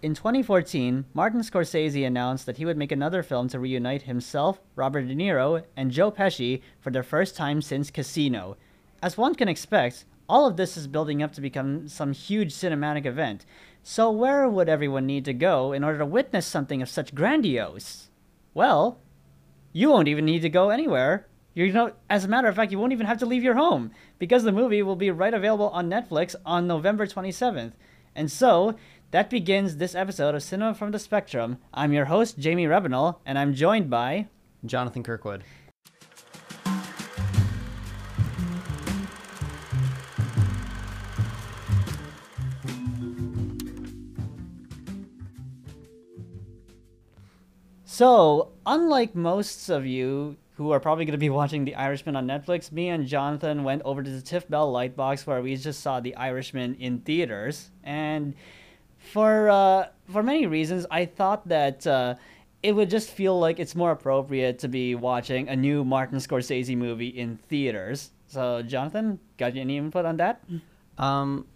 In 2014, Martin Scorsese announced that he would make another film to reunite himself, Robert De Niro, and Joe Pesci for the first time since Casino. As one can expect, all of this is building up to become some huge cinematic event. So, where would everyone need to go in order to witness something of such grandiose? Well, you won't even need to go anywhere. You know, as a matter of fact, you won't even have to leave your home because the movie will be right available on Netflix on November 27th. And so, that begins this episode of Cinema from the Spectrum. I'm your host, Jamie Rebenal, and I'm joined by Jonathan Kirkwood. So, unlike most of you who are probably going to be watching The Irishman on Netflix, me and Jonathan went over to the TIFF Bell Lightbox where we just saw The Irishman in theaters. And for uh, for many reasons, I thought that uh, it would just feel like it's more appropriate to be watching a new Martin Scorsese movie in theaters. So, Jonathan, got you any input on that? Um,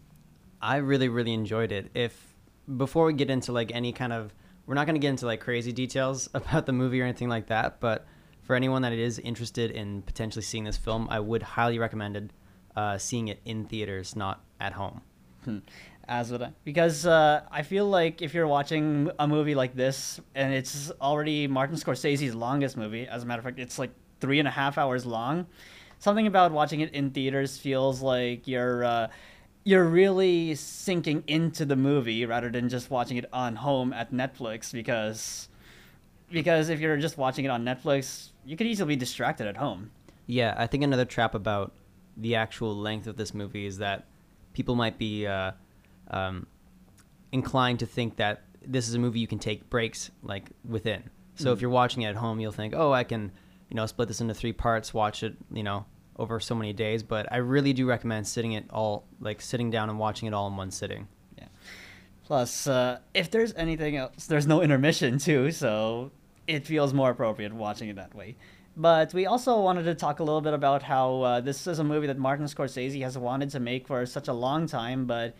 I really, really enjoyed it. If before we get into like any kind of, we're not going to get into like crazy details about the movie or anything like that, but for anyone that is interested in potentially seeing this film, I would highly recommend it, uh, seeing it in theaters, not at home. Hmm. Because uh, I feel like if you're watching a movie like this and it's already Martin Scorsese's longest movie, as a matter of fact, it's like three and a half hours long. Something about watching it in theaters feels like you're uh, you're really sinking into the movie rather than just watching it on home at Netflix because because if you're just watching it on Netflix, you could easily be distracted at home. Yeah, I think another trap about the actual length of this movie is that people might be uh, um, inclined to think that this is a movie you can take breaks like within. So mm if you're watching it at home, you'll think, oh, I can, you know, split this into three parts, watch it, you know, over so many days. But I really do recommend sitting it all, like sitting down and watching it all in one sitting. Yeah. Plus, uh, if there's anything else, there's no intermission too, so it feels more appropriate watching it that way. But we also wanted to talk a little bit about how uh, this is a movie that Martin Scorsese has wanted to make for such a long time, but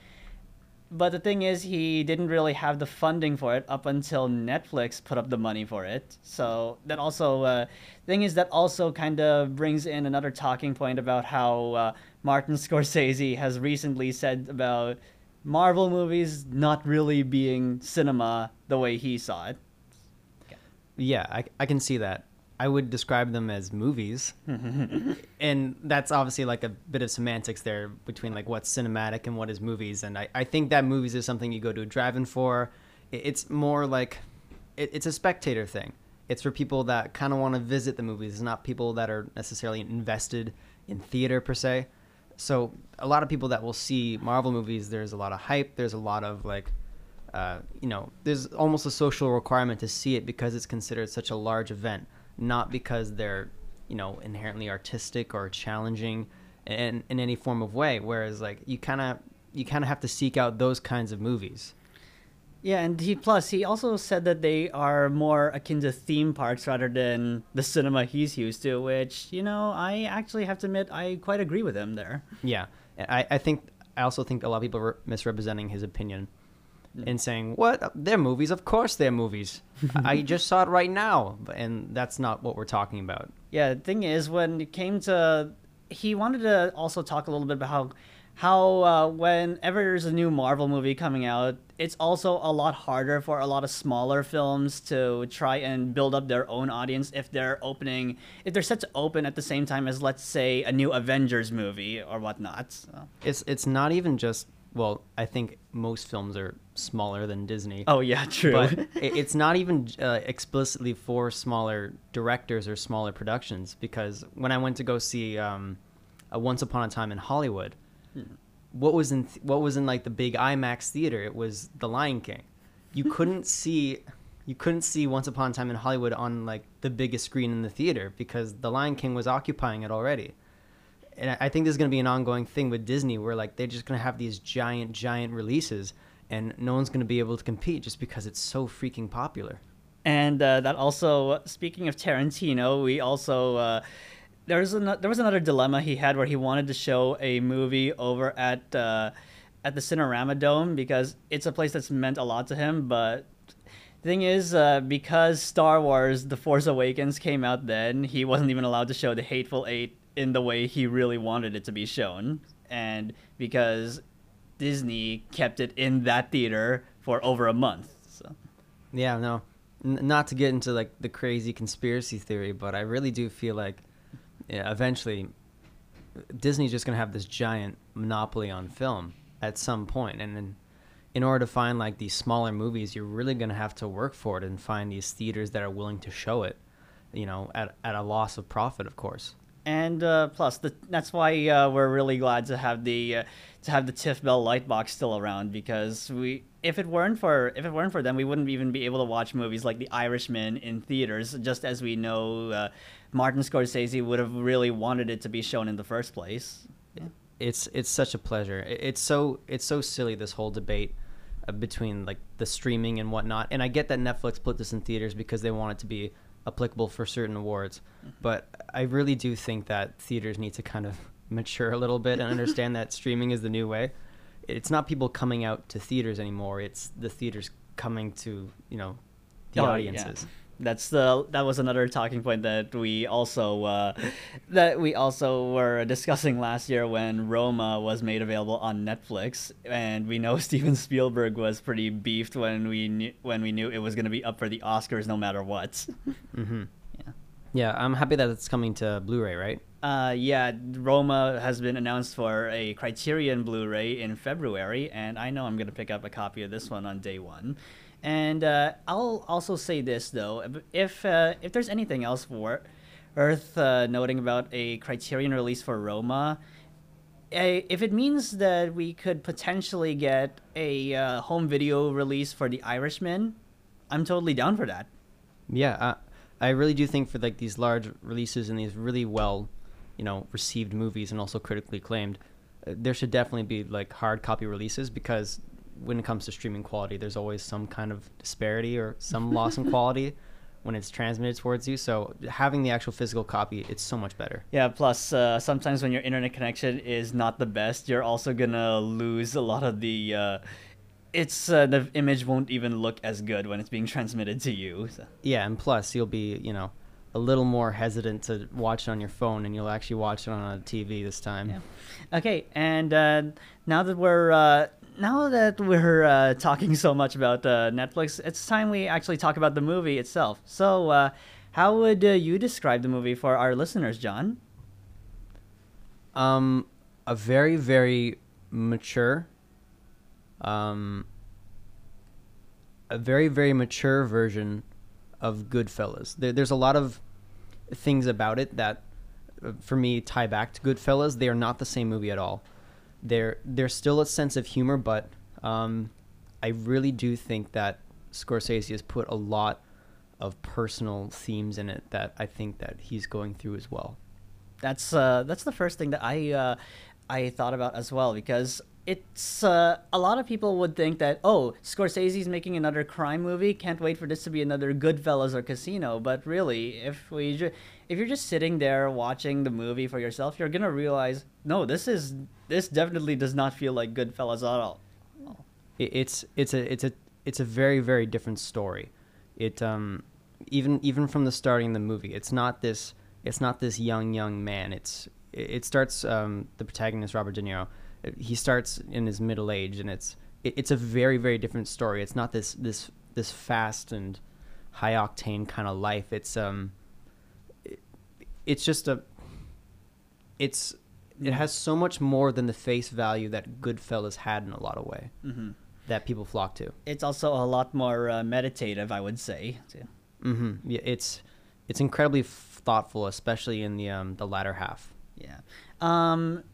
but the thing is, he didn't really have the funding for it up until Netflix put up the money for it. So that also, uh, thing is, that also kind of brings in another talking point about how uh, Martin Scorsese has recently said about Marvel movies not really being cinema the way he saw it. Yeah, I, I can see that. I would describe them as movies. and that's obviously like a bit of semantics there between like what's cinematic and what is movies. And I, I think that movies is something you go to a drive-in for. It's more like it, it's a spectator thing. It's for people that kind of want to visit the movies, it's not people that are necessarily invested in theater per se. So a lot of people that will see Marvel movies, there's a lot of hype. There's a lot of like, uh, you know, there's almost a social requirement to see it because it's considered such a large event not because they're you know inherently artistic or challenging in in any form of way. Whereas like you kind of you kind of have to seek out those kinds of movies. Yeah and he plus he also said that they are more akin to theme parks rather than the cinema he's used to which you know i actually have to admit i quite agree with him there. Yeah i, I think i also think a lot of people are misrepresenting his opinion and saying, "What? They're movies. Of course, they're movies. I just saw it right now." And that's not what we're talking about. Yeah, the thing is, when it came to, he wanted to also talk a little bit about how, how uh, whenever there's a new Marvel movie coming out, it's also a lot harder for a lot of smaller films to try and build up their own audience if they're opening, if they're set to open at the same time as, let's say, a new Avengers movie or whatnot. So. It's it's not even just well, I think most films are smaller than Disney. Oh yeah, true. But it's not even uh, explicitly for smaller directors or smaller productions because when I went to go see um, a Once Upon a Time in Hollywood, hmm. what was in th- what was in like the big IMAX theater? It was The Lion King. You couldn't see you couldn't see Once Upon a Time in Hollywood on like the biggest screen in the theater because The Lion King was occupying it already and I think this is going to be an ongoing thing with Disney where like they're just going to have these giant giant releases and no one's going to be able to compete just because it's so freaking popular. And uh, that also speaking of Tarantino, we also uh, there was an, there was another dilemma he had where he wanted to show a movie over at uh, at the Cinerama Dome because it's a place that's meant a lot to him. But the thing is, uh, because Star Wars: The Force Awakens came out then, he wasn't even allowed to show the Hateful Eight in the way he really wanted it to be shown, and because Disney kept it in that theater for over a month. So. Yeah, no, N- not to get into like the crazy conspiracy theory, but I really do feel like, yeah, eventually, Disney's just gonna have this giant monopoly on film at some point, and then in order to find like these smaller movies, you're really gonna have to work for it and find these theaters that are willing to show it, you know, at at a loss of profit, of course. And uh, plus, the, that's why uh, we're really glad to have the uh, to have the TIFF Bell Lightbox still around because we if it weren't for if it weren't for them, we wouldn't even be able to watch movies like The Irishman in theaters. Just as we know, uh, Martin Scorsese would have really wanted it to be shown in the first place. It's it's such a pleasure. It's so it's so silly this whole debate uh, between like the streaming and whatnot. And I get that Netflix put this in theaters because they want it to be applicable for certain awards. Mm-hmm. But I really do think that theaters need to kind of mature a little bit and understand that streaming is the new way. It's not people coming out to theaters anymore. It's the theaters coming to, you know, the oh, audiences. Yeah that's the that was another talking point that we also uh, that we also were discussing last year when Roma was made available on Netflix, and we know Steven Spielberg was pretty beefed when we knew when we knew it was going to be up for the Oscars no matter what. mm-hmm. Yeah, yeah, I'm happy that it's coming to Blu-ray, right? Uh, yeah, Roma has been announced for a Criterion Blu-ray in February, and I know I'm going to pick up a copy of this one on day one. And uh, I'll also say this though, if uh, if there's anything else for Earth uh, noting about a Criterion release for Roma, if it means that we could potentially get a uh, home video release for The Irishman, I'm totally down for that. Yeah, I really do think for like these large releases and these really well, you know, received movies and also critically acclaimed, uh, there should definitely be like hard copy releases because when it comes to streaming quality, there's always some kind of disparity or some loss in quality when it's transmitted towards you. So having the actual physical copy, it's so much better. Yeah. Plus, uh, sometimes when your internet connection is not the best, you're also gonna lose a lot of the. Uh, it's uh, the image won't even look as good when it's being transmitted to you. So. Yeah, and plus you'll be you know a little more hesitant to watch it on your phone, and you'll actually watch it on a TV this time. Yeah. Okay, and uh, now that we're uh, now that we're uh, talking so much about uh, Netflix, it's time we actually talk about the movie itself. So, uh, how would uh, you describe the movie for our listeners, John? Um, a very, very mature, um, a very, very mature version of Goodfellas. There, there's a lot of things about it that, uh, for me, tie back to Goodfellas. They are not the same movie at all there there's still a sense of humor, but um, I really do think that Scorsese has put a lot of personal themes in it that I think that he's going through as well. That's uh, that's the first thing that I uh, I thought about as well because it's uh, a lot of people would think that oh Scorsese's making another crime movie can't wait for this to be another Goodfellas or Casino but really if we ju- if you're just sitting there watching the movie for yourself you're gonna realize no this is this definitely does not feel like Goodfellas at all. It's it's a it's a it's a very very different story. It um even even from the starting of the movie it's not this it's not this young young man it's it starts um, the protagonist Robert De Niro he starts in his middle age, and it's it, it's a very very different story. It's not this this this fast and high octane kind of life. It's um, it, it's just a, it's it has so much more than the face value that Goodfellas had in a lot of way mm-hmm. that people flock to. It's also a lot more uh, meditative, I would say. Mm-hmm. Yeah, it's it's incredibly thoughtful, especially in the um, the latter half. Yeah. Um,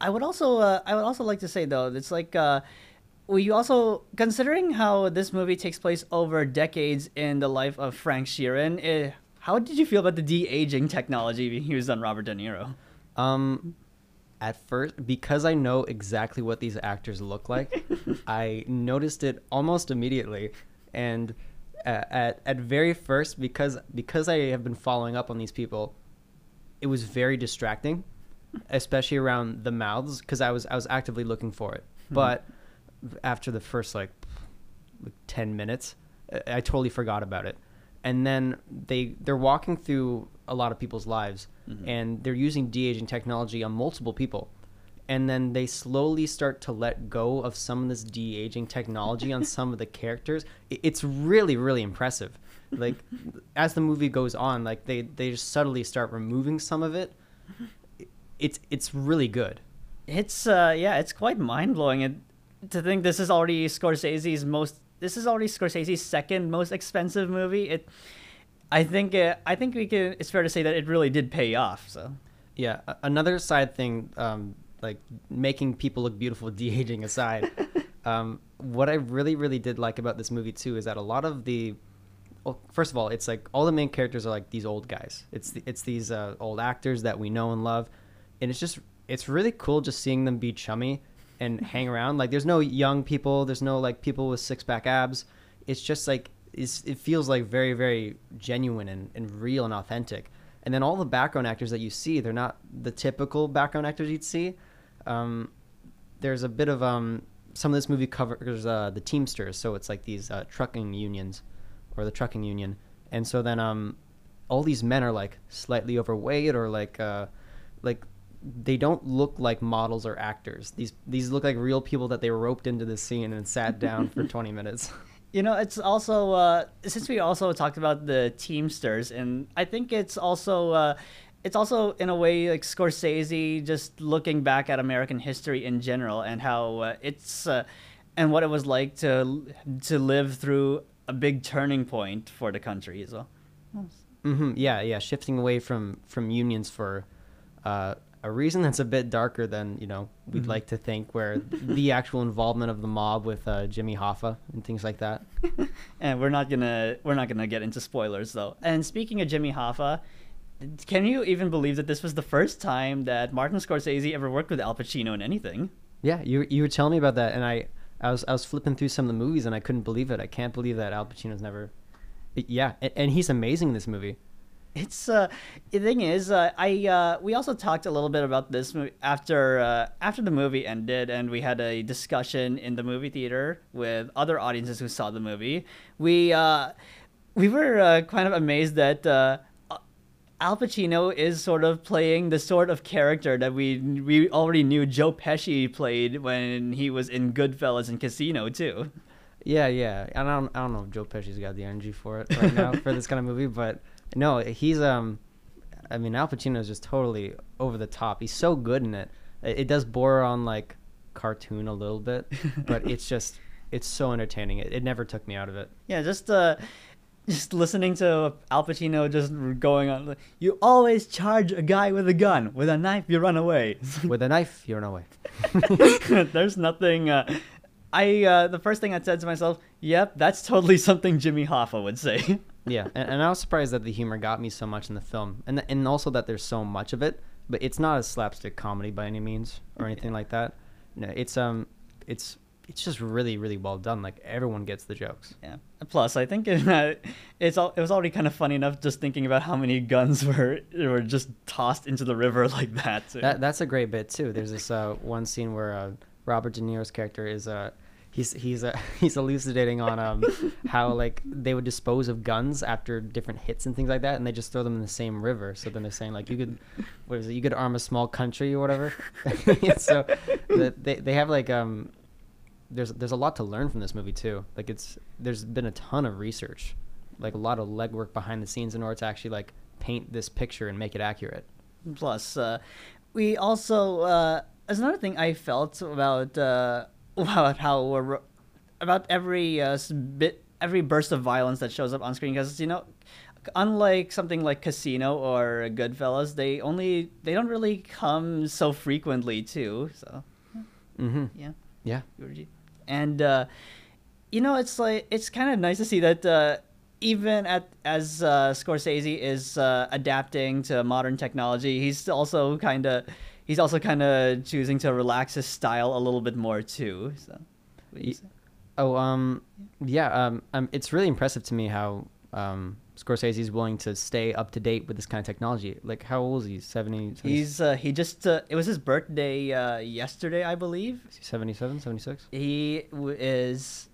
I would also uh, I would also like to say though it's like uh, we also considering how this movie takes place over decades in the life of Frank Sheeran. It, eh, how did you feel about the de aging technology being used on Robert De Niro? Um, at first, because I know exactly what these actors look like, I noticed it almost immediately, and at at very first, because because I have been following up on these people, it was very distracting especially around the mouths because I was I was actively looking for it. Hmm. But after the first like, like 10 minutes. I, I totally forgot about it. And then they they're walking through a lot of people's lives Mm-hmm. and they're using de-aging technology on multiple people. And then they slowly start to let go of some of this de-aging technology on some of the characters. It's really really impressive. Like as the movie goes on, like they they just subtly start removing some of it. It's it's really good. It's uh yeah, it's quite mind blowing and to think this is already Scorsese's most this is already Scorsese's second most expensive movie. It I think uh, I think we can it's fair to say that it really did pay off. So Yeah, another side thing, um, like making people look beautiful, de aging aside, um, what I really, really did like about this movie too is that a lot of the, well, first of all, it's like all the main characters are like these old guys. It's the, it's these uh, old actors that we know and love, and it's just it's really cool just seeing them be chummy and hang around. Like there's no young people, there's no like people with six pack abs. It's just like it's, it feels like very, very genuine and, and real and authentic. And then all the background actors that you see they're not the typical background actors you'd see. Um, there's a bit of um, some of this movie covers uh, the teamsters. So it's like these uh, trucking unions or the trucking union. And so then um, all these men are like slightly overweight or like uh, like they don't look like models or actors. These these look like real people that they roped into the scene and sat down for 20 minutes You know, it's also uh, since we also talked about the Teamsters, and I think it's also uh, it's also in a way like Scorsese just looking back at American history in general and how uh, it's uh, and what it was like to to live through a big turning point for the country as well. hmm Yeah, yeah, shifting away from from unions for uh, a reason that's a bit darker than you know we'd like to think, where the actual involvement of the mob with uh, Jimmy Hoffa and things like that. And we're not gonna we're not gonna get into spoilers though. And speaking of Jimmy Hoffa, can you even believe that this was the first time that Martin Scorsese ever worked with Al Pacino in anything? Yeah, you you were telling me about that, and I I was I was flipping through some of the movies, and I couldn't believe it. I can't believe that Al Pacino's never. Yeah, and, and he's amazing in this movie. It's uh, the thing is, uh, I uh, we also talked a little bit about this movie after uh, after the movie ended, and we had a discussion in the movie theater with other audiences who saw the movie. We uh, we were uh, kind of amazed that uh, Al Pacino is sort of playing the sort of character that we we already knew Joe Pesci played when he was in Goodfellas and Casino too. Yeah, yeah. And I don't I don't know if Joe Pesci's got the energy for it right now for this kind of movie, but no, he's um I mean Al Pacino is just totally over the top. He's so good in it. It it does bore on like cartoon a little bit, but it's just it's so entertaining. It, it never took me out of it. Yeah, just uh, just listening to Al Pacino just going on. You always charge a guy with a gun. With a knife, you run away. With a knife, you run away. There's nothing. Uh, I uh, the first thing I said to myself, "Yep, that's totally something Jimmy Hoffa would say." Yeah, and, and I was surprised that the humor got me so much in the film, and and also that there's so much of it. But it's not a slapstick comedy by any means or anything like that. No, it's um, it's it's just really really well done. Like everyone gets the jokes. yeah. Plus, I think it, uh, it's all, it was already kind of funny enough just thinking about how many guns were were just tossed into the river like that. That that's a great bit too. There's this uh, one scene where uh, Robert De Niro's character is uh, he's he's uh, he's elucidating on um, how like they would dispose of guns after different hits and things like that, and they just throw them in the same river. So then they're saying like you could what is it? You could arm a small country or whatever. so the, they they have like um there's there's a lot to learn from this movie too. Like it's there's been a ton of research, like a lot of legwork behind the scenes in order to actually like paint this picture and make it accurate. Plus, uh, we also uh, as another thing I felt about uh, about how we're, about every uh, bit every burst of violence that shows up on screen because you know unlike something like Casino or Goodfellas they only they don't really come so frequently too so Mm-hmm. yeah Yeah. and uh, you know it's like it's kind of nice to see that uh, even at as uh, Scorsese is uh, adapting to modern technology, he's also kind of he's also kind of choosing to relax his style a little bit more too. So, what you Ye- Oh, um, yeah. Um, um, it's really impressive to me how um, is willing to stay up to date with this kind of technology. Like, how old is he? 70, 70 He's uh, he just uh, it was his birthday uh, yesterday, I believe. 77, 76? He w- is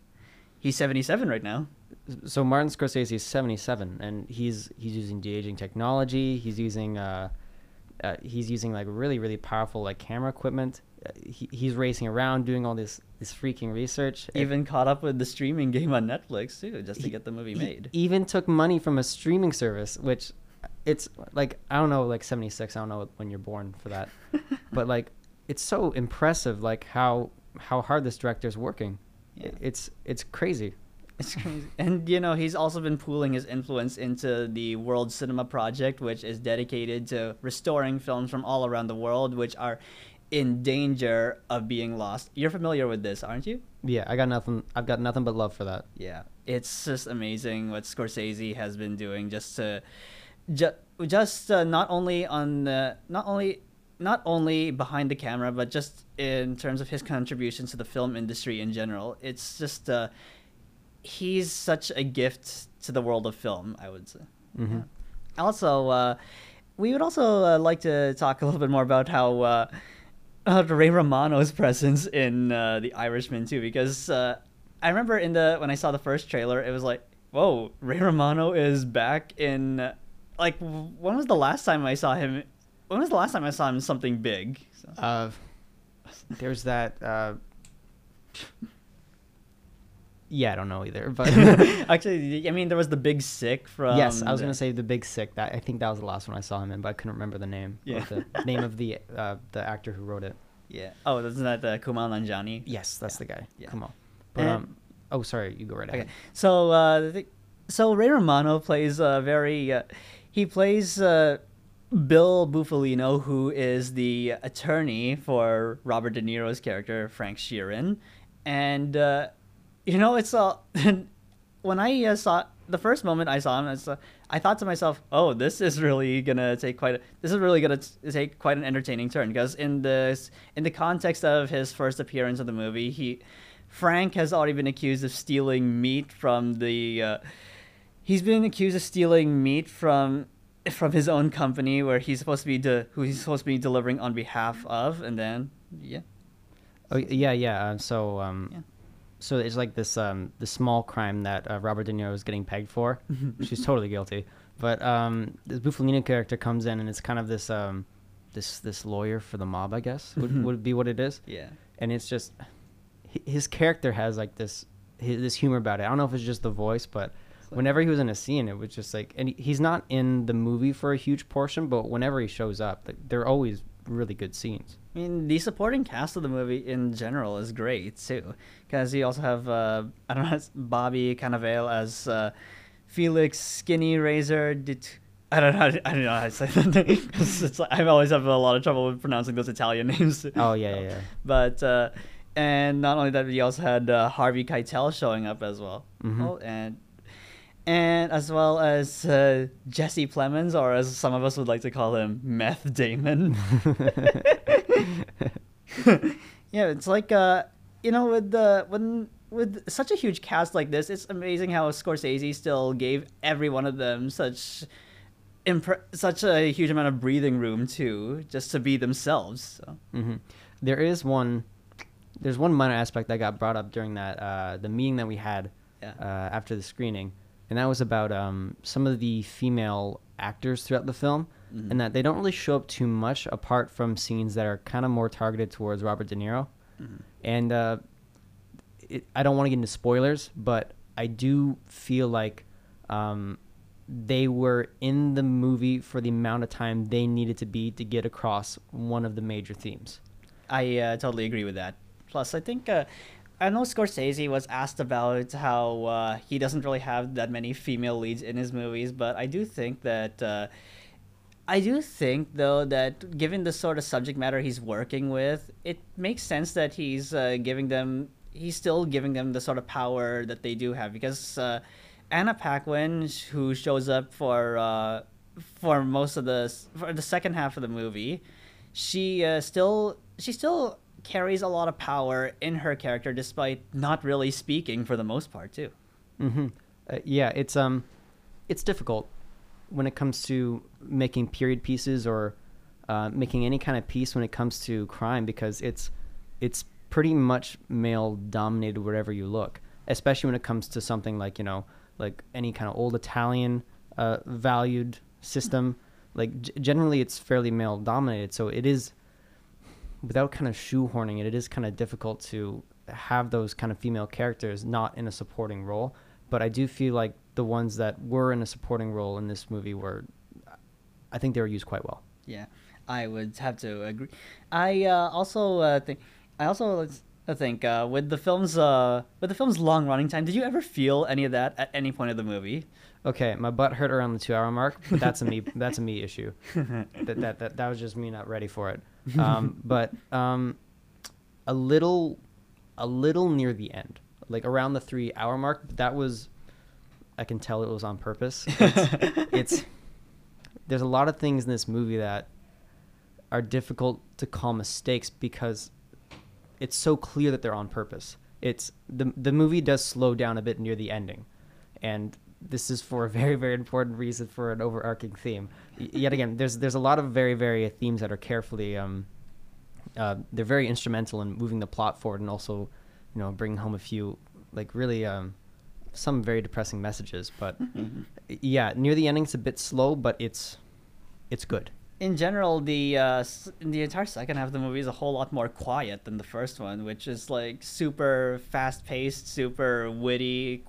he's 77 right now. So Martin Scorsese is 77, and he's he's using de-aging technology. He's using uh, uh, he's using like really really powerful like camera equipment. Uh, he, he's racing around doing all this this freaking research. Even caught up with the streaming game on Netflix too, just to He- get the movie made. even took money from a streaming service, which it's like I don't know, like seventy six. I don't know when you're born for that, but like it's so impressive, like how how hard this director is working. Yeah. It's it's crazy. It's crazy. And you know, he's also been pooling his influence into the World Cinema Project, which is dedicated to restoring films from all around the world which are in danger of being lost. You're familiar with this, aren't you? Yeah, I got nothing. I've got nothing but love for that. Yeah, it's just amazing what Scorsese has been doing just to, ju- just uh, not only on the not only not only behind the camera, but just in terms of his contributions to the film industry in general. It's just uh, he's such a gift to the world of film. I would say. hmm Yeah. Also, uh, we would also uh, like to talk a little bit more about how uh, uh, Ray Romano's presence in uh, The Irishman too, because uh, I remember in the when I saw the first trailer, it was like, whoa, Ray Romano is back in. uh, Like, when was the last time I saw him? When was the last time I saw him in something big? So- Uh, there's that. Yeah, I don't know either, but Actually, I mean, there was the Big Sick from. yes, I was the- gonna say the Big Sick. That I think that was the last one I saw him in, but I couldn't remember the name. Yeah. the name of the uh, the actor who wrote it. Yeah. Oh, isn't that uh, Kumail Nanjiani? Yes, that's Yeah. the guy. Yeah. Come on. But um, oh, sorry, you go right ahead. Okay, so uh, the so Ray Romano plays a very uh, he plays uh, Bill Bufalino, who is the attorney for Robert De Niro's character Frank Sheeran, and uh, you know it's all when I uh, saw the first moment I saw him, uh, I thought to myself, "Oh, this is really gonna take quite a, this is really gonna t- take quite an entertaining turn." Because in this in the context of his first appearance of the movie, he Frank has already been accused of stealing meat from the. Uh, he's been accused of stealing meat from from his own company where he's supposed to be de- who he's supposed to be delivering on behalf of, and then yeah, Oh yeah, yeah. Uh, so um, Yeah. So it's like this um the small crime that uh, Robert De Niro is getting pegged for. She's totally guilty. But um, this Bufalino character comes in and it's kind of this um this this lawyer for the mob, I guess would would be what it is. yeah, And it's just his character has like this hi- this humor about it. I don't know if it's just the voice, but whenever he was in a scene, it was just like, and he- he's not in the movie for a huge portion, but whenever he shows up, like, they're always really good scenes. I mean, the supporting cast of the movie in general is great too, because you also have uh, I don't know Bobby Cannavale as uh, Felix Skinny Razor. Dit- I don't know. I don't know how to say that. name. it's like, I always have a lot of trouble with pronouncing those Italian names. Oh yeah, yeah, yeah. But uh, and not only that, we also had uh, Harvey Keitel showing up as well, Mhm. oh, and and as well as uh, Jesse Plemons, or as some of us would like to call him, Meth Damon. yeah, it's like uh, you know, with the when with such a huge cast like this, it's amazing how Scorsese still gave every one of them such impre- such a huge amount of breathing room too, just to be themselves. So. hmm There is one. There's one minor aspect that got brought up during that uh, the meeting that we had Yeah. uh, after the screening, and that was about um, some of the female actors throughout the film, Mhm. and that they don't really show up too much apart from scenes that are kind of more targeted towards Robert De Niro. And uh, it, I don't want to get into spoilers, but I do feel like um, they were in the movie for the amount of time they needed to be to get across one of the major themes. I uh, totally agree with that. Plus, I think uh, I know Scorsese was asked about how uh, he doesn't really have that many female leads in his movies, but I do think that uh, I do think though that given the sort of subject matter he's working with, it makes sense that he's uh, giving them he's still giving them the sort of power that they do have because uh, Anna Paquin, who shows up for uh, for most of the for the second half of the movie, she uh, still she still carries a lot of power in her character despite not really speaking for the most part too. hmm Uh, yeah, it's um, it's difficult when it comes to making period pieces or uh, making any kind of piece when it comes to crime because it's it's pretty much male dominated wherever you look, especially when it comes to something like you know like any kind of old Italian uh, valued system. Like g- generally, it's fairly male dominated, so it is without kind of shoehorning it. It is kind of difficult to have those kind of female characters not in a supporting role. But I do feel like the ones that were in a supporting role in this movie were, I think they were used quite well. Yeah, I would have to agree. I uh, also uh, think I also I think uh, with the film's uh, with the film's long running time, did you ever feel any of that at any point of the movie? Okay, my butt hurt around the two hour mark, but that's a me that's a me issue. that, that that that was just me not ready for it. Um, but um, a little a little near the end, like around the three hour mark. That was I can tell it was on purpose. It's, it's there's a lot of things in this movie that are difficult to call mistakes because it's so clear that they're on purpose. It's the the movie does slow down a bit near the ending, and this is for a very very important reason for an overarching theme. Yet again, there's there's a lot of very very themes that are carefully um, uh, they're very instrumental in moving the plot forward and also, you know, bringing home a few like really um, some very depressing messages. But yeah, near the ending it's a bit slow, but it's it's good. in general, the uh, the entire second half of the movie is a whole lot more quiet than the first one, which is like super fast paced, super witty,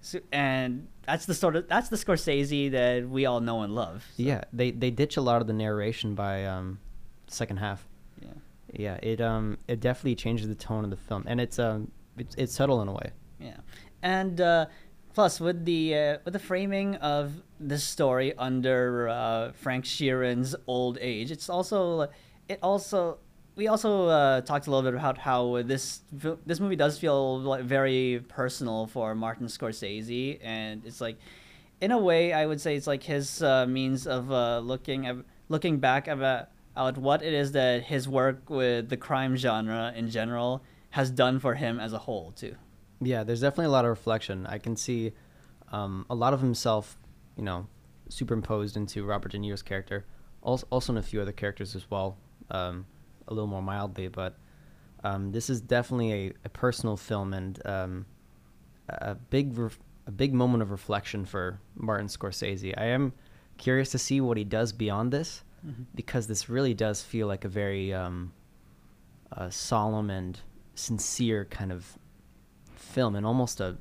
su- and that's the sort of that's the Scorsese that we all know and love. so, Yeah, they they ditch a lot of the narration by um, second half. yeah. Yeah, it um it definitely changes the tone of the film, and it's um it's, it's subtle in a way. Yeah, and uh, plus with the uh, with the framing of this story under uh, Frank Sheeran's old age, it's also it also we also uh, talked a little bit about how this this movie does feel like very personal for Martin Scorsese, and it's like in a way I would say it's like his uh, means of uh, looking looking back about at what it is that his work with the crime genre in general has done for him as a whole too. Yeah, there's definitely a lot of reflection. I can see um, a lot of himself, you know, superimposed into Robert De Niro's character, also, also in a few other characters as well, um, a little more mildly. But um, this is definitely a, a personal film and um, a big ref- a big moment of reflection for Martin Scorsese. I am curious to see what he does beyond this, because this really does feel like a very um, uh, solemn and sincere kind of film and almost a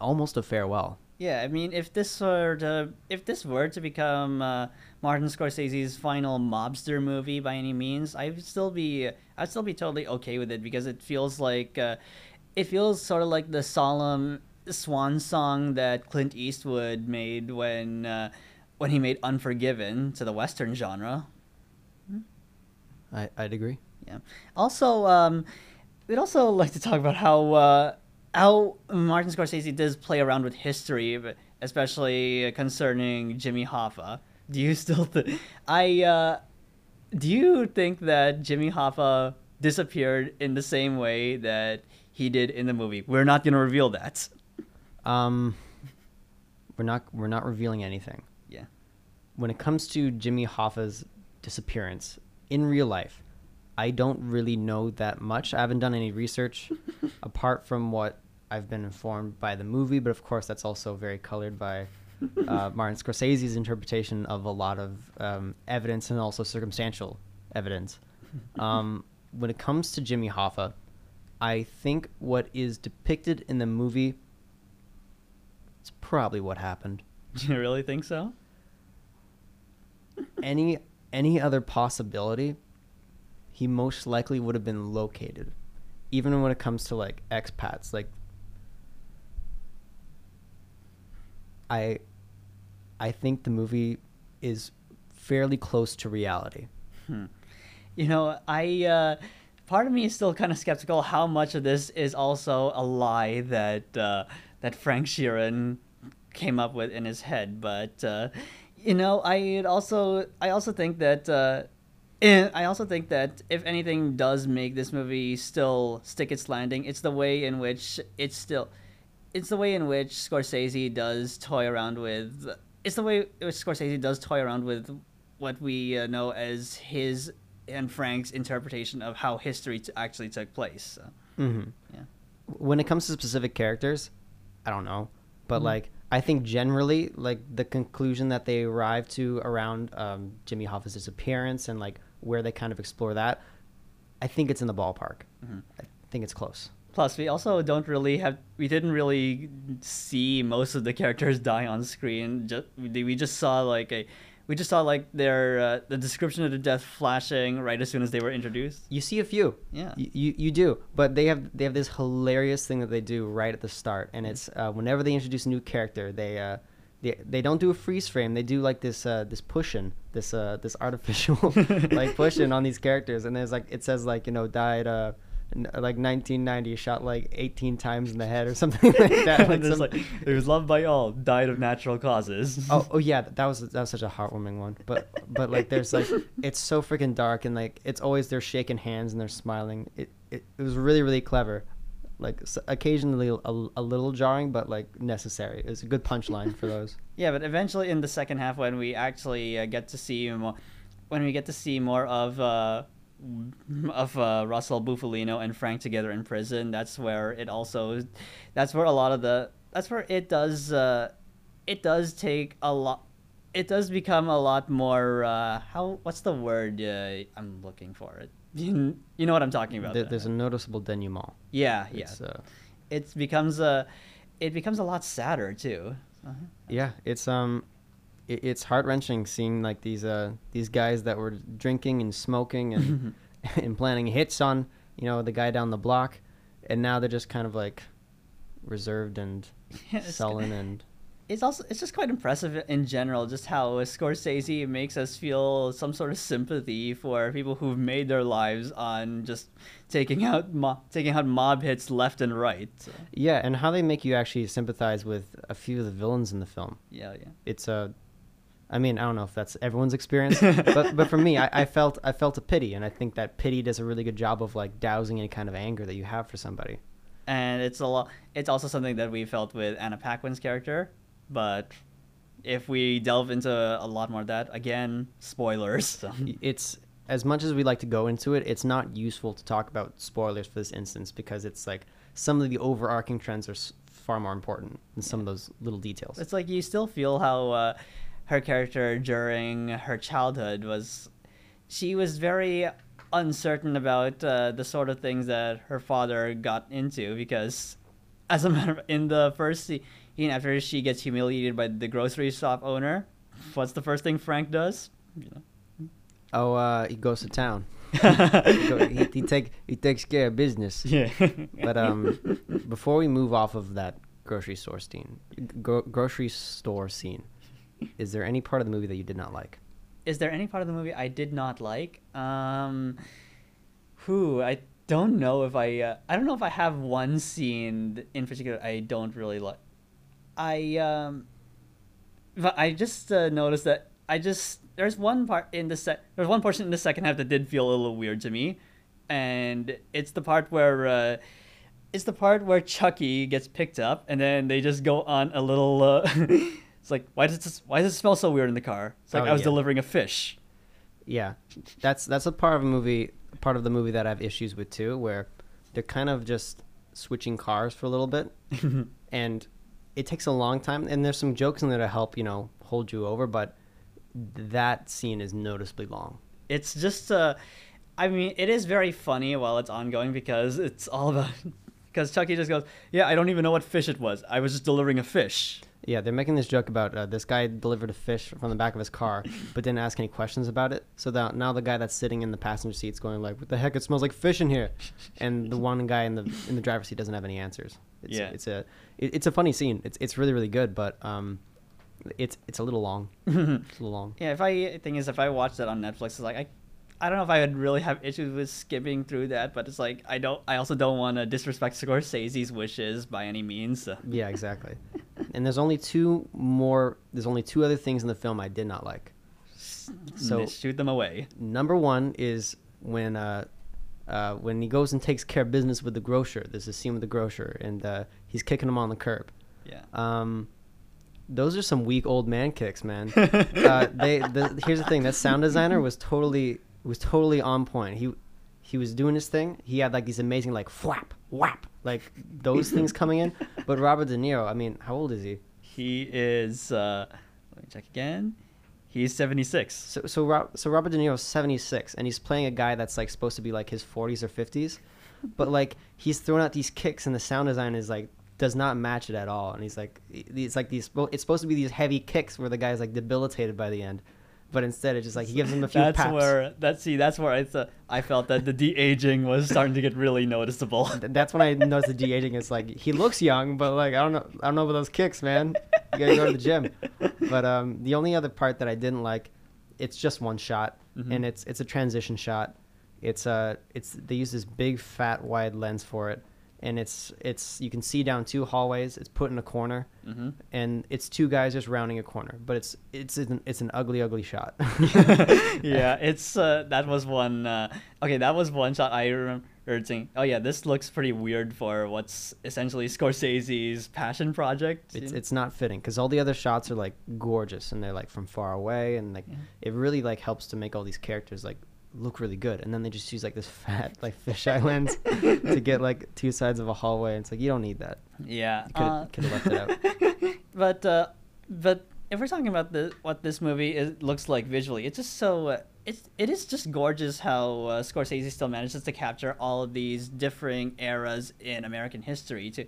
almost a farewell. Yeah, I mean, if this were to if this were to become uh, Martin Scorsese's final mobster movie by any means, I'd still be I'd still be totally okay with it because it feels like uh, it feels sort of like the solemn swan song that Clint Eastwood made when uh, when he made Unforgiven to the western genre. I, I'd agree. Yeah. Also, um, we'd also like to talk about how uh, how Martin Scorsese does play around with history, but especially concerning Jimmy Hoffa. Do you still think I? Uh, do you think that Jimmy Hoffa disappeared in the same way that he did in the movie? We're not going to reveal that. Um, we're not we're not revealing anything. Yeah. When it comes to Jimmy Hoffa's disappearance in real life, I don't really know that much. I haven't done any research apart from what I've been informed by the movie, but of course that's also very colored by uh, Martin Scorsese's interpretation of a lot of um, evidence and also circumstantial evidence. Um, when it comes to Jimmy Hoffa, I think what is depicted in the movie is probably what happened. Do you really think so? any any other possibility, he most likely would have been located. Even when it comes to like expats, like I I think the movie is fairly close to reality. Hmm. You know, I uh, part of me is still kind of skeptical how much of this is also a lie that uh, that Frank Sheeran came up with in his head. But uh, you know, I also I also think that. Uh, and I also think that if anything does make this movie still stick its landing, it's the way in which it's still, it's the way in which Scorsese does toy around with it's the way which Scorsese does toy around with what we uh, know as his and Frank's interpretation of how history t- actually took place. So, Mm-hmm. yeah. When it comes to specific characters, I don't know, but Mhm. like I think generally, like the conclusion that they arrive to around um, Jimmy Hoffa's disappearance and like where they kind of explore that, I think it's in the ballpark. Mhm. I think it's close. Plus, we also don't really have. We didn't really see most of the characters die on screen. Just we just saw like a, we just saw like their uh, the description of the death flashing right as soon as they were introduced. You see a few. Yeah. You, you, you do, but they have they have this hilarious thing that they do right at the start, and it's uh, whenever they introduce a new character, they uh, they, they don't do a freeze frame. They do like this uh, this pushing, this uh, this artificial like pushing on these characters, and there's like it says like you know died uh, like 1990, shot like 18 times in the head or something like that. Like some- like, it was loved by all, died of natural causes. oh oh yeah, that was that was such a heartwarming one. But but like there's like it's so freaking dark and like it's always they're shaking hands and they're smiling. It it, it was really really clever. Like occasionally a, a little jarring, but like necessary. It's a good punchline for those. Yeah, but eventually in the second half, when we actually uh, get to see more, when we get to see more of uh, of uh, Russell Bufalino and Frank together in prison, that's where it also, that's where a lot of the, that's where it does, uh, it does take a lot. It does become a lot more. Uh, how? What's the word? Uh, I'm looking for it. You, you know what I'm talking about. There, there's a noticeable denouement. yeah, yeah. It's, uh, It becomes a, it becomes a lot sadder too. Uh-huh. yeah, it's um, it, it's heart wrenching seeing like these uh these guys that were drinking and smoking and and planning hits on you know the guy down the block, and now they're just kind of like reserved and sullen and it's also it's just quite impressive in general just how Scorsese makes us feel some sort of sympathy for people who've made their lives on just taking out mo- taking out mob hits left and right. So, yeah, and how they make you actually sympathize with a few of the villains in the film. yeah, yeah. It's a, I mean, I don't know if that's everyone's experience, but but for me, I, I felt I felt a pity, and I think that pity does a really good job of like dousing any kind of anger that you have for somebody. And it's a lot. It's also something that we felt with Anna Paquin's character, but if we delve into a lot more of that, again, spoilers. So. it's as much as we like to go into it, it's not useful to talk about spoilers for this instance because it's like some of the overarching trends are far more important than some of those little details. It's like you still feel how uh, her character during her childhood was. She was very uncertain about uh, the sort of things that her father got into because, as a matter of, in the first scene, after she gets humiliated by the grocery shop owner, what's the first thing Frank does? You know. Oh, uh, he goes to town. he, he, he take he takes care of business. Yeah. But um, before we move off of that grocery store scene, gro- grocery store scene, is there any part of the movie that you did not like? is there any part of the movie I did not like? Um, who I don't know if I uh, I don't know if I have one scene in particular I don't really like. I um, but I just uh, noticed that I just there's one part in the set there's one portion in the second half that did feel a little weird to me, and it's the part where. Uh, it's the part where Chuckie gets picked up, and then they just go on a little. It's like, why does this? Why does it smell so weird in the car? It's like Oh, I was yeah. delivering a fish. Yeah, that's that's a part of a movie, part of the movie that I have issues with too, where they're kind of just switching cars for a little bit, and it takes a long time. And there's some jokes in there to help you know hold you over, but that scene is noticeably long. It's just, uh, I mean, it is very funny while it's ongoing because it's all about. Because Chuckie just goes, yeah, I don't even know what fish it was. I was just delivering a fish. Yeah, they're making this joke about uh, this guy delivered a fish from the back of his car, but didn't ask any questions about it. So that now the guy that's sitting in the passenger seat's going like, "What the heck? It smells like fish in here," and the one guy in the in the driver's seat doesn't have any answers. It's, Yeah. it's a it, it's a funny scene. It's it's really really good, but um, it's it's a little long. It's a little long. Yeah, if I thing is, if I watched that on Netflix, it's like I, I don't know if I would really have issues with skipping through that, but it's like I don't. I also don't want to disrespect Scorsese's wishes by any means. So. Yeah, exactly. and there's only two more. There's only two other things in the film I did not like. So- shoot them away. Number one is when uh, uh, when he goes and takes care of business with the grocer. There's a scene with the grocer, and uh, he's kicking him on the curb. Yeah. Um, those are some weak old man kicks, man. uh, they the, here's the thing: that sound designer was totally was totally on point. He he was doing his thing. He had like these amazing like flap whap like those things coming in. But Robert De Niro, I mean, how old is he? He is. Uh, let me check again. He's seventy six. So so Rob, so Robert De Niro's 76 and he's playing a guy that's like supposed to be like his 40s or 50s. But like he's throwing out these kicks and the sound design is like does not match it at all. And he's like it's like these it's supposed to be these heavy kicks where the guy's like debilitated by the end. But instead, it's just like he gives him a few That's paps. where that's see. That's where I th- I felt that the de aging was starting to get really noticeable. That's when I noticed the de aging. is like he looks young, but like I don't know, I don't know about those kicks, man. You gotta go to the gym. But um, the only other part that I didn't like, it's just one shot, Mhm. and it's it's a transition shot. It's uh, it's they use this big fat wide lens for it, and it's it's you can see down two hallways. It's put in a corner, hmm and it's two guys just rounding a corner. But it's it's an, it's an ugly ugly shot. yeah, it's uh, that was one. Uh, okay, that was one shot I remember saying. Oh yeah, this looks pretty weird for what's essentially Scorsese's passion project. it's it's not fitting because all the other shots are like gorgeous and they're like from far away and like Yeah. it really like helps to make all these characters like look really good and then they just use like this fat like fisheye lens to get like two sides of a hallway and it's like you don't need that yeah, coulda- uh, left it out. but uh, but if we're talking about the what this movie is, looks like visually, it's just so. Uh, it's, it is just gorgeous how uh, Scorsese still manages to capture all of these differing eras in American history too.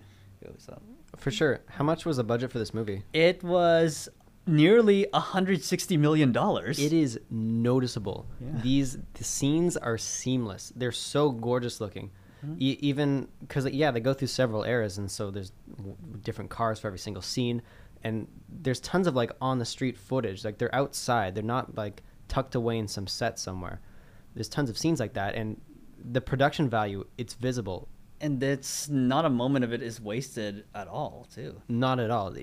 So for sure how much was the budget for this movie It was nearly 160 million dollars. it is noticeable. Yeah. these the scenes are seamless. They're so gorgeous looking. Mm-hmm. E- even because yeah they go through several eras and so there's w- different cars for every single scene. And there's tons of like on the street footage. Like they're outside. They're not like tucked away in some set somewhere. There's tons of scenes like that and the production value it's visible and it's not a moment of it is wasted at all, too. not at all.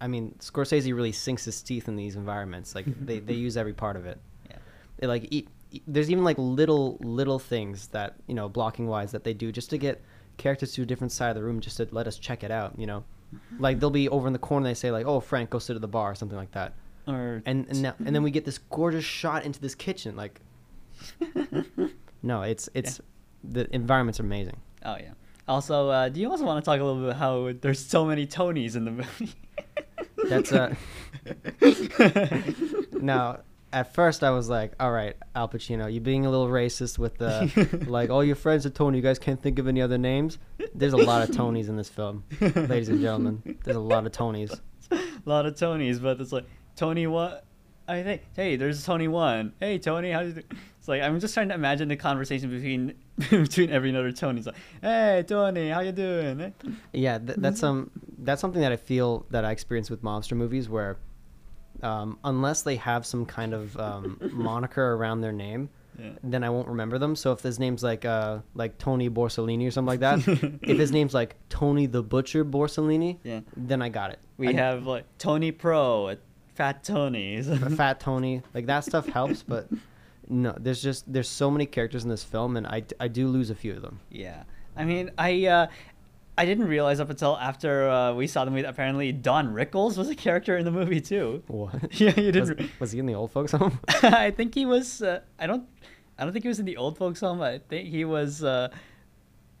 I mean scorsese really sinks his teeth in these environments. Like they, they use every part of it. Yeah. it like e- e- there's even like little little things that you know blocking wise that they do just to get characters to a different side of the room just to let us check it out you know? Mm-hmm. Like they'll be over in the corner they say like oh frank go sit at the bar or something like that. Or and and, now, and then we get this gorgeous shot into this kitchen like no it's it's the environment's amazing. Oh yeah. Also, uh, do you also want to talk a little bit about how there's so many Tonys in the movie? That's, uh, now at first i was like all right al pacino you're being a little racist with the like all your friends are tony you guys can't think of any other names there's a lot of tonys in this film ladies and gentlemen there's a lot of tonys a lot of Tonys, but it's like Tony what? I think hey, there's Tony one. Hey Tony, how do you? Do? It's like I'm just trying to imagine the conversation between between every other Tony. It's like, hey Tony, how you doing? Eh? yeah th- that's um that's something that i feel that i experience with monster movies where um, unless they have some kind of um, moniker around their name Yeah. then I won't remember them. So if his name's like uh like Tony Borsellini or something like that, if his name's like Tony the Butcher Borsellini, Yeah. then I got it. We I- have like Tony Pro, Fat Tonys. Fat Tony, like that stuff helps, but no, there's just there's so many characters in this film, and I, I do lose a few of them. Yeah, I mean, I uh, I didn't realize up until after uh, we saw the movie. Apparently, Don Rickles was a character in the movie too. What? Yeah, you Was, didn't. was he in the old folks home? I think he was. Uh, I don't. I don't think he was in the old folks' home. I think he was. Uh,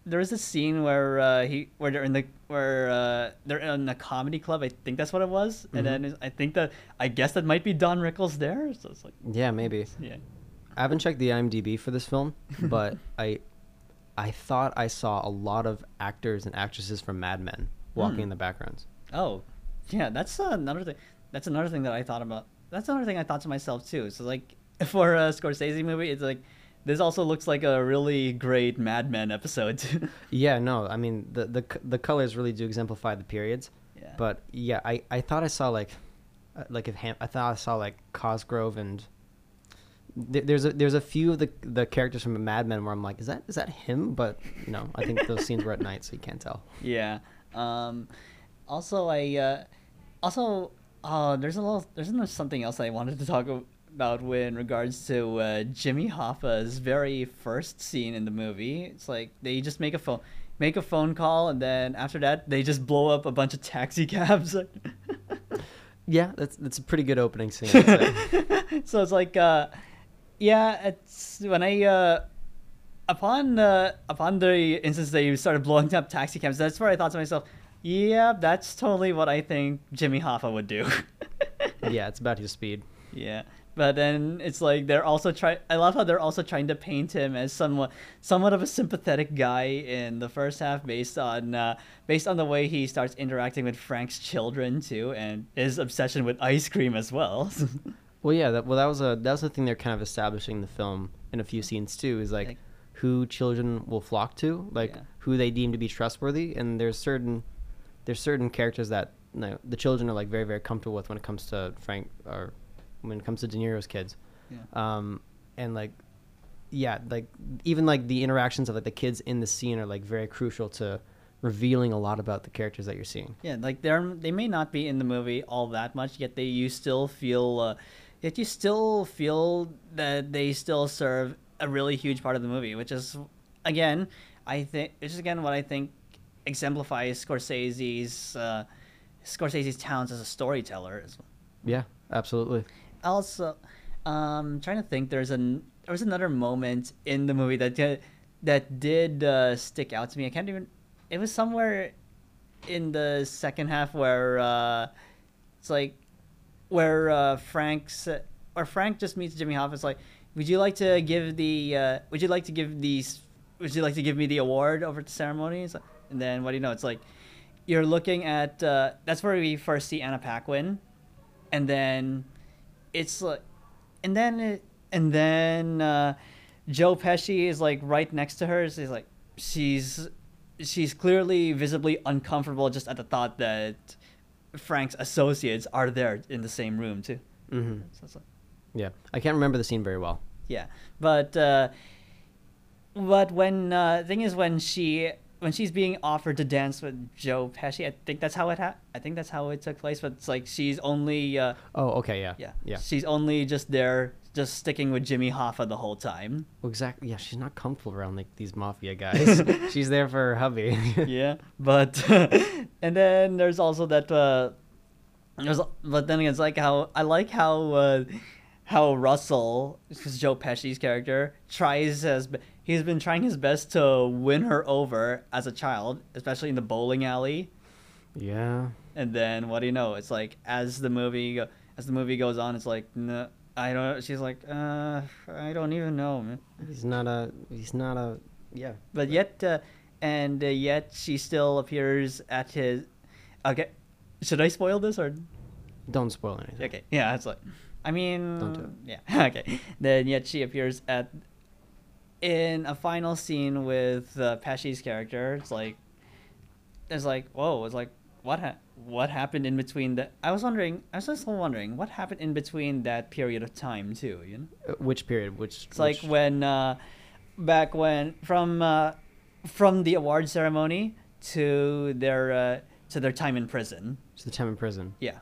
there was a scene where uh, he where they're in the where uh, they're in a comedy club. I think that's what it was. And Mhm. then I think that I guess that might be Don Rickles there. So it's like, yeah, maybe. yeah. I haven't checked the IMDb for this film, but I I thought I saw a lot of actors and actresses from Mad Men walking Hmm. in the backgrounds. Oh, yeah. That's another thing. That's another thing that I thought about. That's another thing I thought to myself too. So like for a Scorsese movie, it's like this also looks like a really great Mad Men episode. Yeah, no, I mean the the the colors really do exemplify the periods. yeah. But yeah, I, I thought I saw like, uh, like if Ham, I thought I saw like Cosgrove and there's a there's a few of the the characters from Mad Men where I'm like, is that is that him? But no, I think those scenes were at night, so you can't tell. Yeah. Um, also, I uh, also uh, there's a little there's another something else I wanted to talk about with in regards to uh, Jimmy Hoffa's very first scene in the movie. It's like they just make a phone make a phone call and then after that they just blow up a bunch of taxi cabs. Yeah, that's that's a pretty good opening scene. So it's like, uh, yeah, it's when I uh, upon uh, upon the instance that you started blowing up taxi cabs. That's where I thought to myself, yeah, that's totally what I think Jimmy Hoffa would do. yeah, it's about his speed. Yeah. But then it's like they're also trying. I love how they're also trying to paint him as somewhat, somewhat of a sympathetic guy in the first half, based on, uh, based on the way he starts interacting with Frank's children too, and his obsession with ice cream as well. Well, yeah, that, well that was a that was the thing they're kind of establishing the film in a few scenes too. Is like, Like- who children will flock to, like Yeah. who they deem to be trustworthy, and there's certain there's certain characters that you know, the children are like very very comfortable with when it comes to Frank or when it comes to De Niro's kids. yeah. um and like yeah like even like the interactions of like the kids in the scene are like very crucial to revealing a lot about the characters that you're seeing Yeah, like they're they may not be in the movie all that much, yet they you still feel, uh, yet you still feel that they still serve a really huge part of the movie, which is, again, I think, which is again what I think exemplifies Scorsese's uh, Scorsese's talents as a storyteller. as well. yeah absolutely Also, um, trying to think, there's an there was another moment in the movie that did, that did uh, stick out to me. I can't even. It was somewhere in the second half where uh, it's like where uh, Frank's or Frank just meets Jimmy Hoffa. It's like, would you like to give the uh, would you like to give these would you like to give me the award over at the ceremonies? Like, and then what do you know? It's like you're looking at uh, that's where we first see Anna Paquin, and then it's like, and then it, and then uh, Joe Pesci is like right next to her. So he's like, she's she's clearly visibly uncomfortable just at the thought that Frank's associates are there in the same room too. hmm So like, yeah. I can't remember the scene very well. Yeah, but uh, but when uh, thing is when she when she's being offered to dance with Joe Pesci, I think that's how it ha- I think that's how it took place. But it's like she's only uh, oh okay. Yeah. Yeah. Yeah. She's only just there just sticking with Jimmy Hoffa the whole time. well, exactly yeah she's not comfortable around like these mafia guys she's there for her hubby yeah, but and then there's also that. Uh, there's, but then again, it's like how I like how uh, how Russell, Joe Pesci's character, tries as he's been trying his best to win her over as a child, especially in the bowling alley. yeah And then what do you know? It's like as the movie as the movie goes on, it's like no, I don't. She's like, uh, I don't even know, man. he's not a he's not a yeah But yet, uh, and uh, yet she still appears at his. Okay, should I spoil this or? don't spoil anything Okay, yeah, it's like, I mean, Don't do it. Yeah, okay. Then yet she appears at in a final scene with uh, Pesci's character. It's like, it's like, whoa! It's like, what ha- what happened in between that? I was wondering. I was just wondering what happened in between that period of time too. You know. Uh, which period which It's like when uh, back when from uh, from the award ceremony to their uh, to their time in prison. To the time in prison Yeah.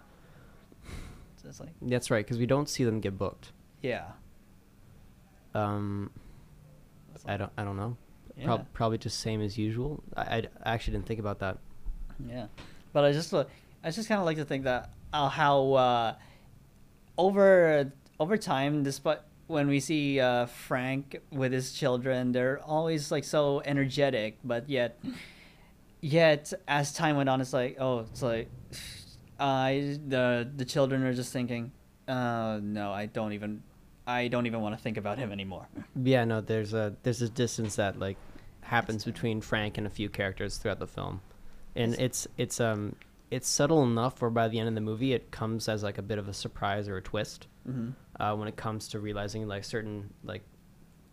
So it's like that's right because we don't see them get booked yeah. um I don't I don't know. Yeah. Prob- probably just same as usual. I, I actually didn't think about that. Yeah, but I just uh, I just kind of like to think that uh, how uh, over over time, despite when we see uh, Frank with his children, they're always like so energetic, but yet yet as time went on, it's like oh, it's like I the the children are just thinking, uh, no, I don't even I don't even want to think about him anymore. Yeah, no, there's a there's this distance that like happens between Frank and a few characters throughout the film, and it's it's um it's subtle enough where by the end of the movie it comes as like a bit of a surprise or a twist hmm uh, when it comes to realizing like certain like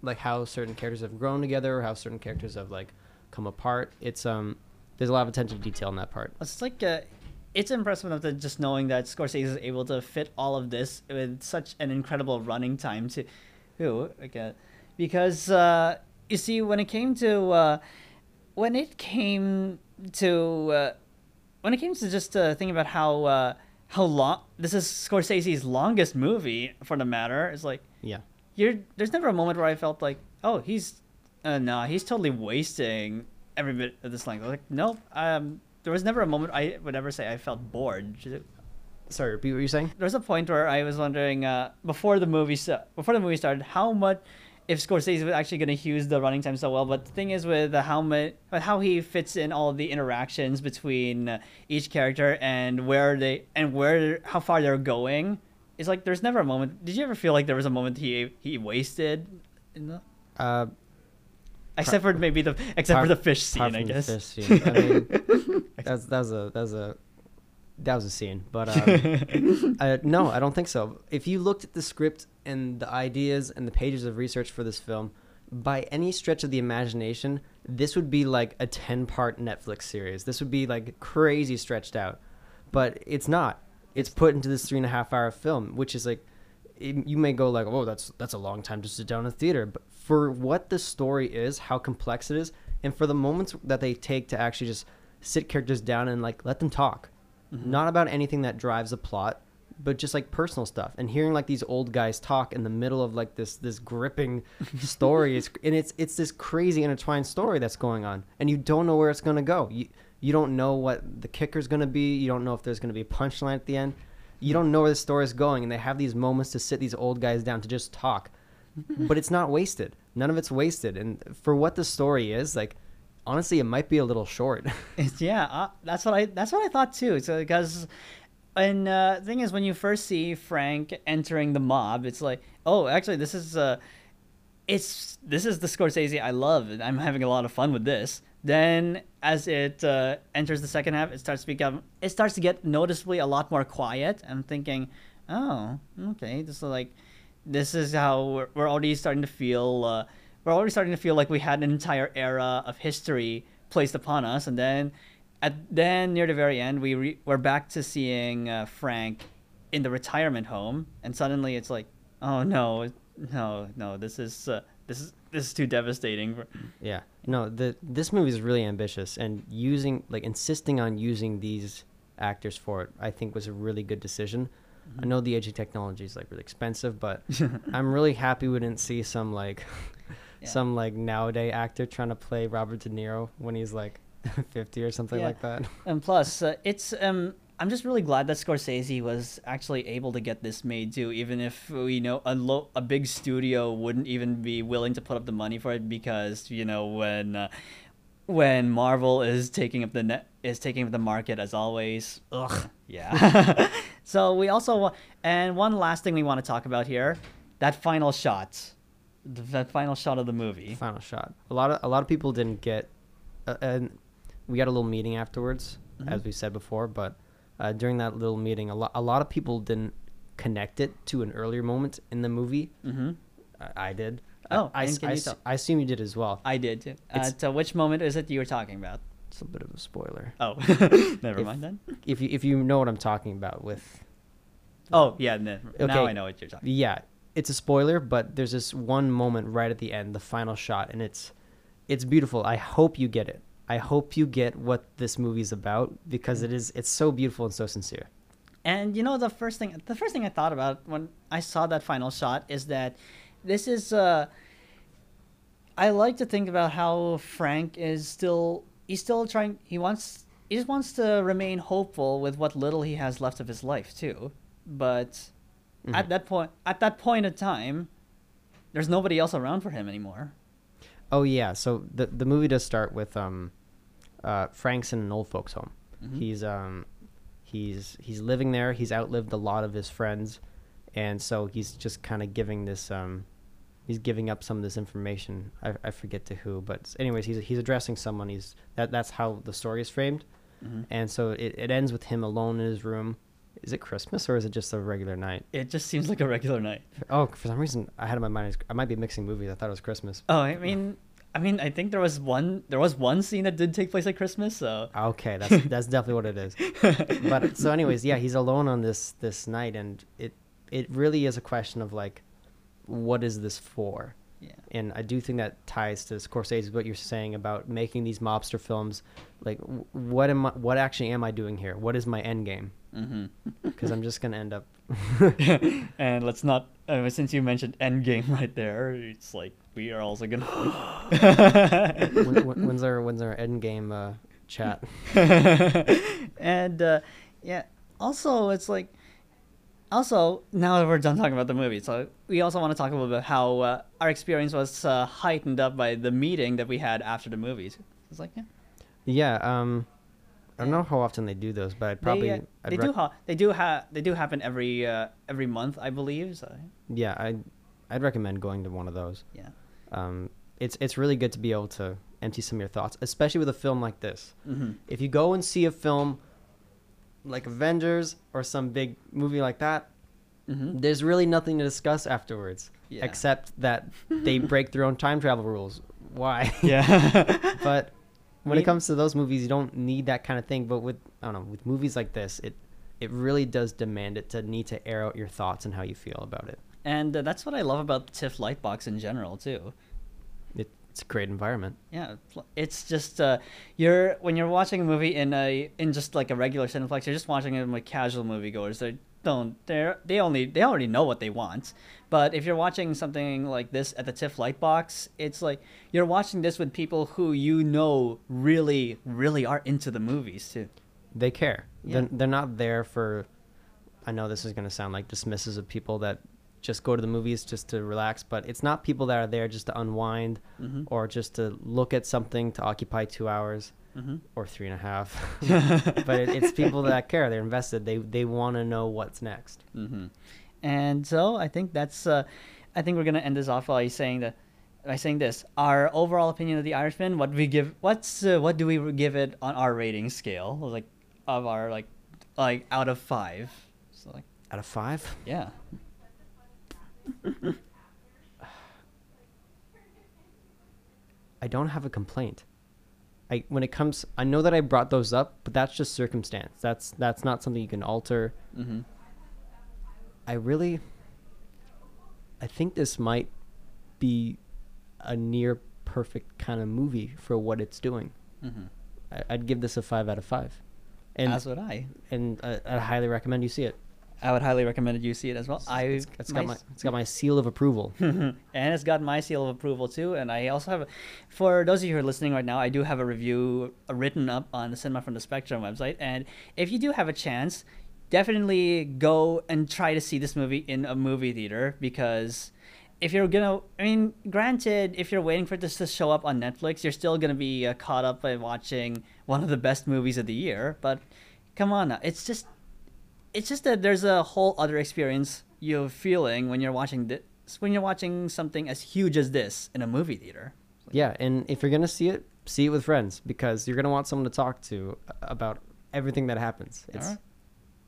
like how certain characters have grown together or how certain characters have like come apart. It's um there's a lot of attention to detail in that part. It's like uh, it's impressive enough that just knowing that Scorsese is able to fit all of this with such an incredible running time to, ooh, okay, because uh, you see when it came to uh, when it came to uh, when it came to just uh, thinking about how uh, how long this is Scorsese's longest movie for the matter. It's like Yeah. you're there's never a moment where I felt like, oh, he's uh, nah, he's totally wasting every bit of this length. Like, nope. Um, there was never a moment I would ever say I felt bored. Sorry, repeat what you're saying. There's a point where I was wondering uh, before the movie before the movie started how much if Scorsese was actually going to use the running time so well. But the thing is with the helmet, how he fits in all the interactions between uh, each character and where they and where how far they're going. It's like there's never a moment. Did you ever feel like there was a moment he he wasted in the Uh, except for maybe the except for the fish scene, I guess. fish scene, I mean, that's that was a that was a that was a scene, but um, uh, no, I don't think so. If you looked at the script and the ideas and the pages of research for this film, by any stretch of the imagination, this would be like a ten-part Netflix series. This would be like crazy stretched out, but it's not. It's put into this three and a half hour film, which is like it, you may go like, "Oh, that's that's a long time to sit down in a theater," but for what the story is, how complex it is, and for the moments that they take to actually just sit characters down and like let them talk, Mm-hmm. not about anything that drives a plot, but just like personal stuff, and hearing like these old guys talk in the middle of like this this gripping story, is, and it's it's this crazy intertwined story that's going on, and you don't know where it's gonna go. You you don't know what the kicker's gonna be. You don't know if there's gonna be a punchline at the end. You don't know where the story is going and they have these moments to sit these old guys down to just talk. But it's not wasted. None of it's wasted. And for what the story is like honestly it might be a little short yeah, uh, that's what I that's what I thought too. So because, and uh, thing is, when you first see Frank entering the mob, it's like, oh, actually, this is uh, it's this is the Scorsese I love, I'm having a lot of fun with this. Then, as it uh, enters the second half, it starts to become it starts to get noticeably a lot more quiet. I'm thinking, oh, okay, this is like this is how we're, we're already starting to feel. Uh, we're already starting to feel like we had an entire era of history placed upon us, and then at then near the very end, we re- we're back to seeing uh, Frank in the retirement home, and suddenly it's like, oh no, no, no, this is uh, this is this is too devastating. For... yeah no the this movie is really ambitious and using like insisting on using these actors for it i think was a really good decision i know the of technology is like really expensive but i'm really happy we didn't see some like Yeah. some like nowadays actor trying to play robert de niro when he's like 50 or something Yeah. like that And plus, uh, it's um, I'm just really glad that Scorsese was actually able to get this made too, even if we know a low, a big studio wouldn't even be willing to put up the money for it because you know when uh, when Marvel is taking up the net is taking up the market as always. Ugh, yeah. so we also wa- and one last thing we want to talk about here, that final shot, Th- that final shot of the movie. final shot. A lot of a lot of people didn't get, uh, and we had a little meeting afterwards, Mm-hmm. as we said before. But uh, during that little meeting, a lot a lot of people didn't connect it to an earlier moment in the movie. Mm-hmm. I, I did. Oh, I, I, and I you s- tell- I assume you did as well. I did. too. Uh, so which moment is it you were talking about? It's a bit of a spoiler. Oh, never If- mind then. If you if you know what I'm talking about with, Oh yeah, no, now I know what you're talking. yeah, it's a spoiler, but there's this one moment right at the end, the final shot, and it's it's beautiful. I hope you get it. I hope you get what this movie's about because it is it's so beautiful and so sincere. And you know the first thing, the first thing I thought about when I saw that final shot is that this is. Uh, I like to think about how Frank is still. He's still trying. He wants. He just wants to remain hopeful with what little he has left of his life too. But at that point, at that point in time, there's nobody else around for him anymore. Oh yeah, so the the movie does start with um, uh, Frank's in an old folks home. He's um, he's he's living there. He's outlived a lot of his friends, and so he's just kind of giving this um, he's giving up some of this information. I, I forget to who, but anyways, he's he's addressing someone. He's that that's how the story is framed, and so it, it ends with him alone in his room. Is it Christmas or is it just a regular night? It just seems like a regular night. Oh, for some reason I had in my mind I might be mixing movies. I thought it was Christmas. Oh, I mean, I mean, I think there was one. There was one scene that did take place at Christmas. So Okay, that's that's definitely what it is. But so, anyways, yeah, he's alone on this this night, and it it really is a question of like, what is this for? yeah, And I do think that ties to Scorsese what you're saying about making these mobster films. Like, what am I? What actually am I doing here? What is my end game? Hmm Because I'm just gonna end up. and let's not. Uh, since you mentioned Endgame right there, it's like we are also gonna. when, when, when's our when's our end game uh, chat? and uh, yeah, also it's like also now that we're done talking about the movie so we also want to talk a little bit about how uh, our experience was uh, heightened up by the meeting that we had after the movies it's like yeah Yeah. Um, I don't know how often they do those, but I'd probably. they, uh, I'd they rec- do ha- they do ha- they do happen every uh, every month i believe so Yeah, I'd I'd recommend going to one of those. yeah Um, it's it's really good to be able to empty some of your thoughts, especially with a film like this. mm-hmm. If you go and see a film like Avengers or some big movie like that, Mm-hmm. there's really nothing to discuss afterwards, Yeah. except that they break their own time travel rules. Why? yeah but when it comes to those movies, you don't need that kind of thing. But with I don't know, with movies like this, it it really does demand it to need to air out your thoughts and how you feel about it. and uh, that's what i love about tiff lightbox in general too it it's a great environment. Yeah, it's just uh, you're when you're watching a movie in a in just like a regular Cineplex, you're just watching it with casual moviegoers. They don't they're they only they already know what they want. But if you're watching something like this at the TIFF Lightbox, it's like you're watching this with people who you know really really are into the movies too. They care. Yeah. They're, they're not there for. I know this is going to sound like dismissive of people that just go to the movies just to relax, but it's not people that are there just to unwind Mhm. or just to look at something to occupy two hours Mm-hmm. or three and a half. but it, it's people that care. They're invested. They they want to know what's next. hmm And so I think that's uh, I think we're gonna end this off by saying that by saying this our overall opinion of the Irishman. What we give what's uh, what do we give it on our rating scale like of our like like out of five. So like Out of five, yeah. I don't have a complaint. I when it comes, I know that I brought those up, but that's just circumstance. That's that's not something you can alter. Mm-hmm. I really I think this might be a near perfect kind of movie for what it's doing. Mm-hmm. I, I'd give this a five out of five, and As would I. and I, I highly recommend you see it. I would highly recommend that you see it as well. I It's, it's got my it's got my seal of approval. and it's got my seal of approval too. And I also have, a, for those of you who are listening right now, I do have a review uh, written up on the Cinema from the Spectrum website. And if you do have a chance, definitely go and try to see this movie in a movie theater because if you're gonna, I mean, granted, if you're waiting for this to show up on Netflix, you're still gonna be uh, caught up by watching one of the best movies of the year. But come on, now, it's just it's just that there's a whole other experience you're feeling when you're watching this when you're watching something as huge as this in a movie theater. Yeah, and if you're gonna see it, see it with friends because you're gonna want someone to talk to uh, about everything that happens. It's Alright.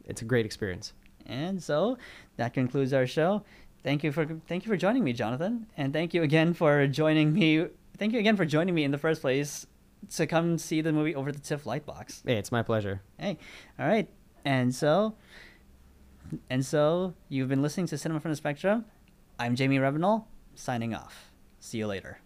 it's a great experience. And so that concludes our show. Thank you for thank you for joining me, Jonathan, and thank you again for joining me. Thank you again for joining me in the first place to come see the movie over the TIFF Lightbox. Hey, it's my pleasure. Hey, all right, and so and so you've been listening to Cinema from the Spectrum. I'm Jamie Revenall, signing off. See you later.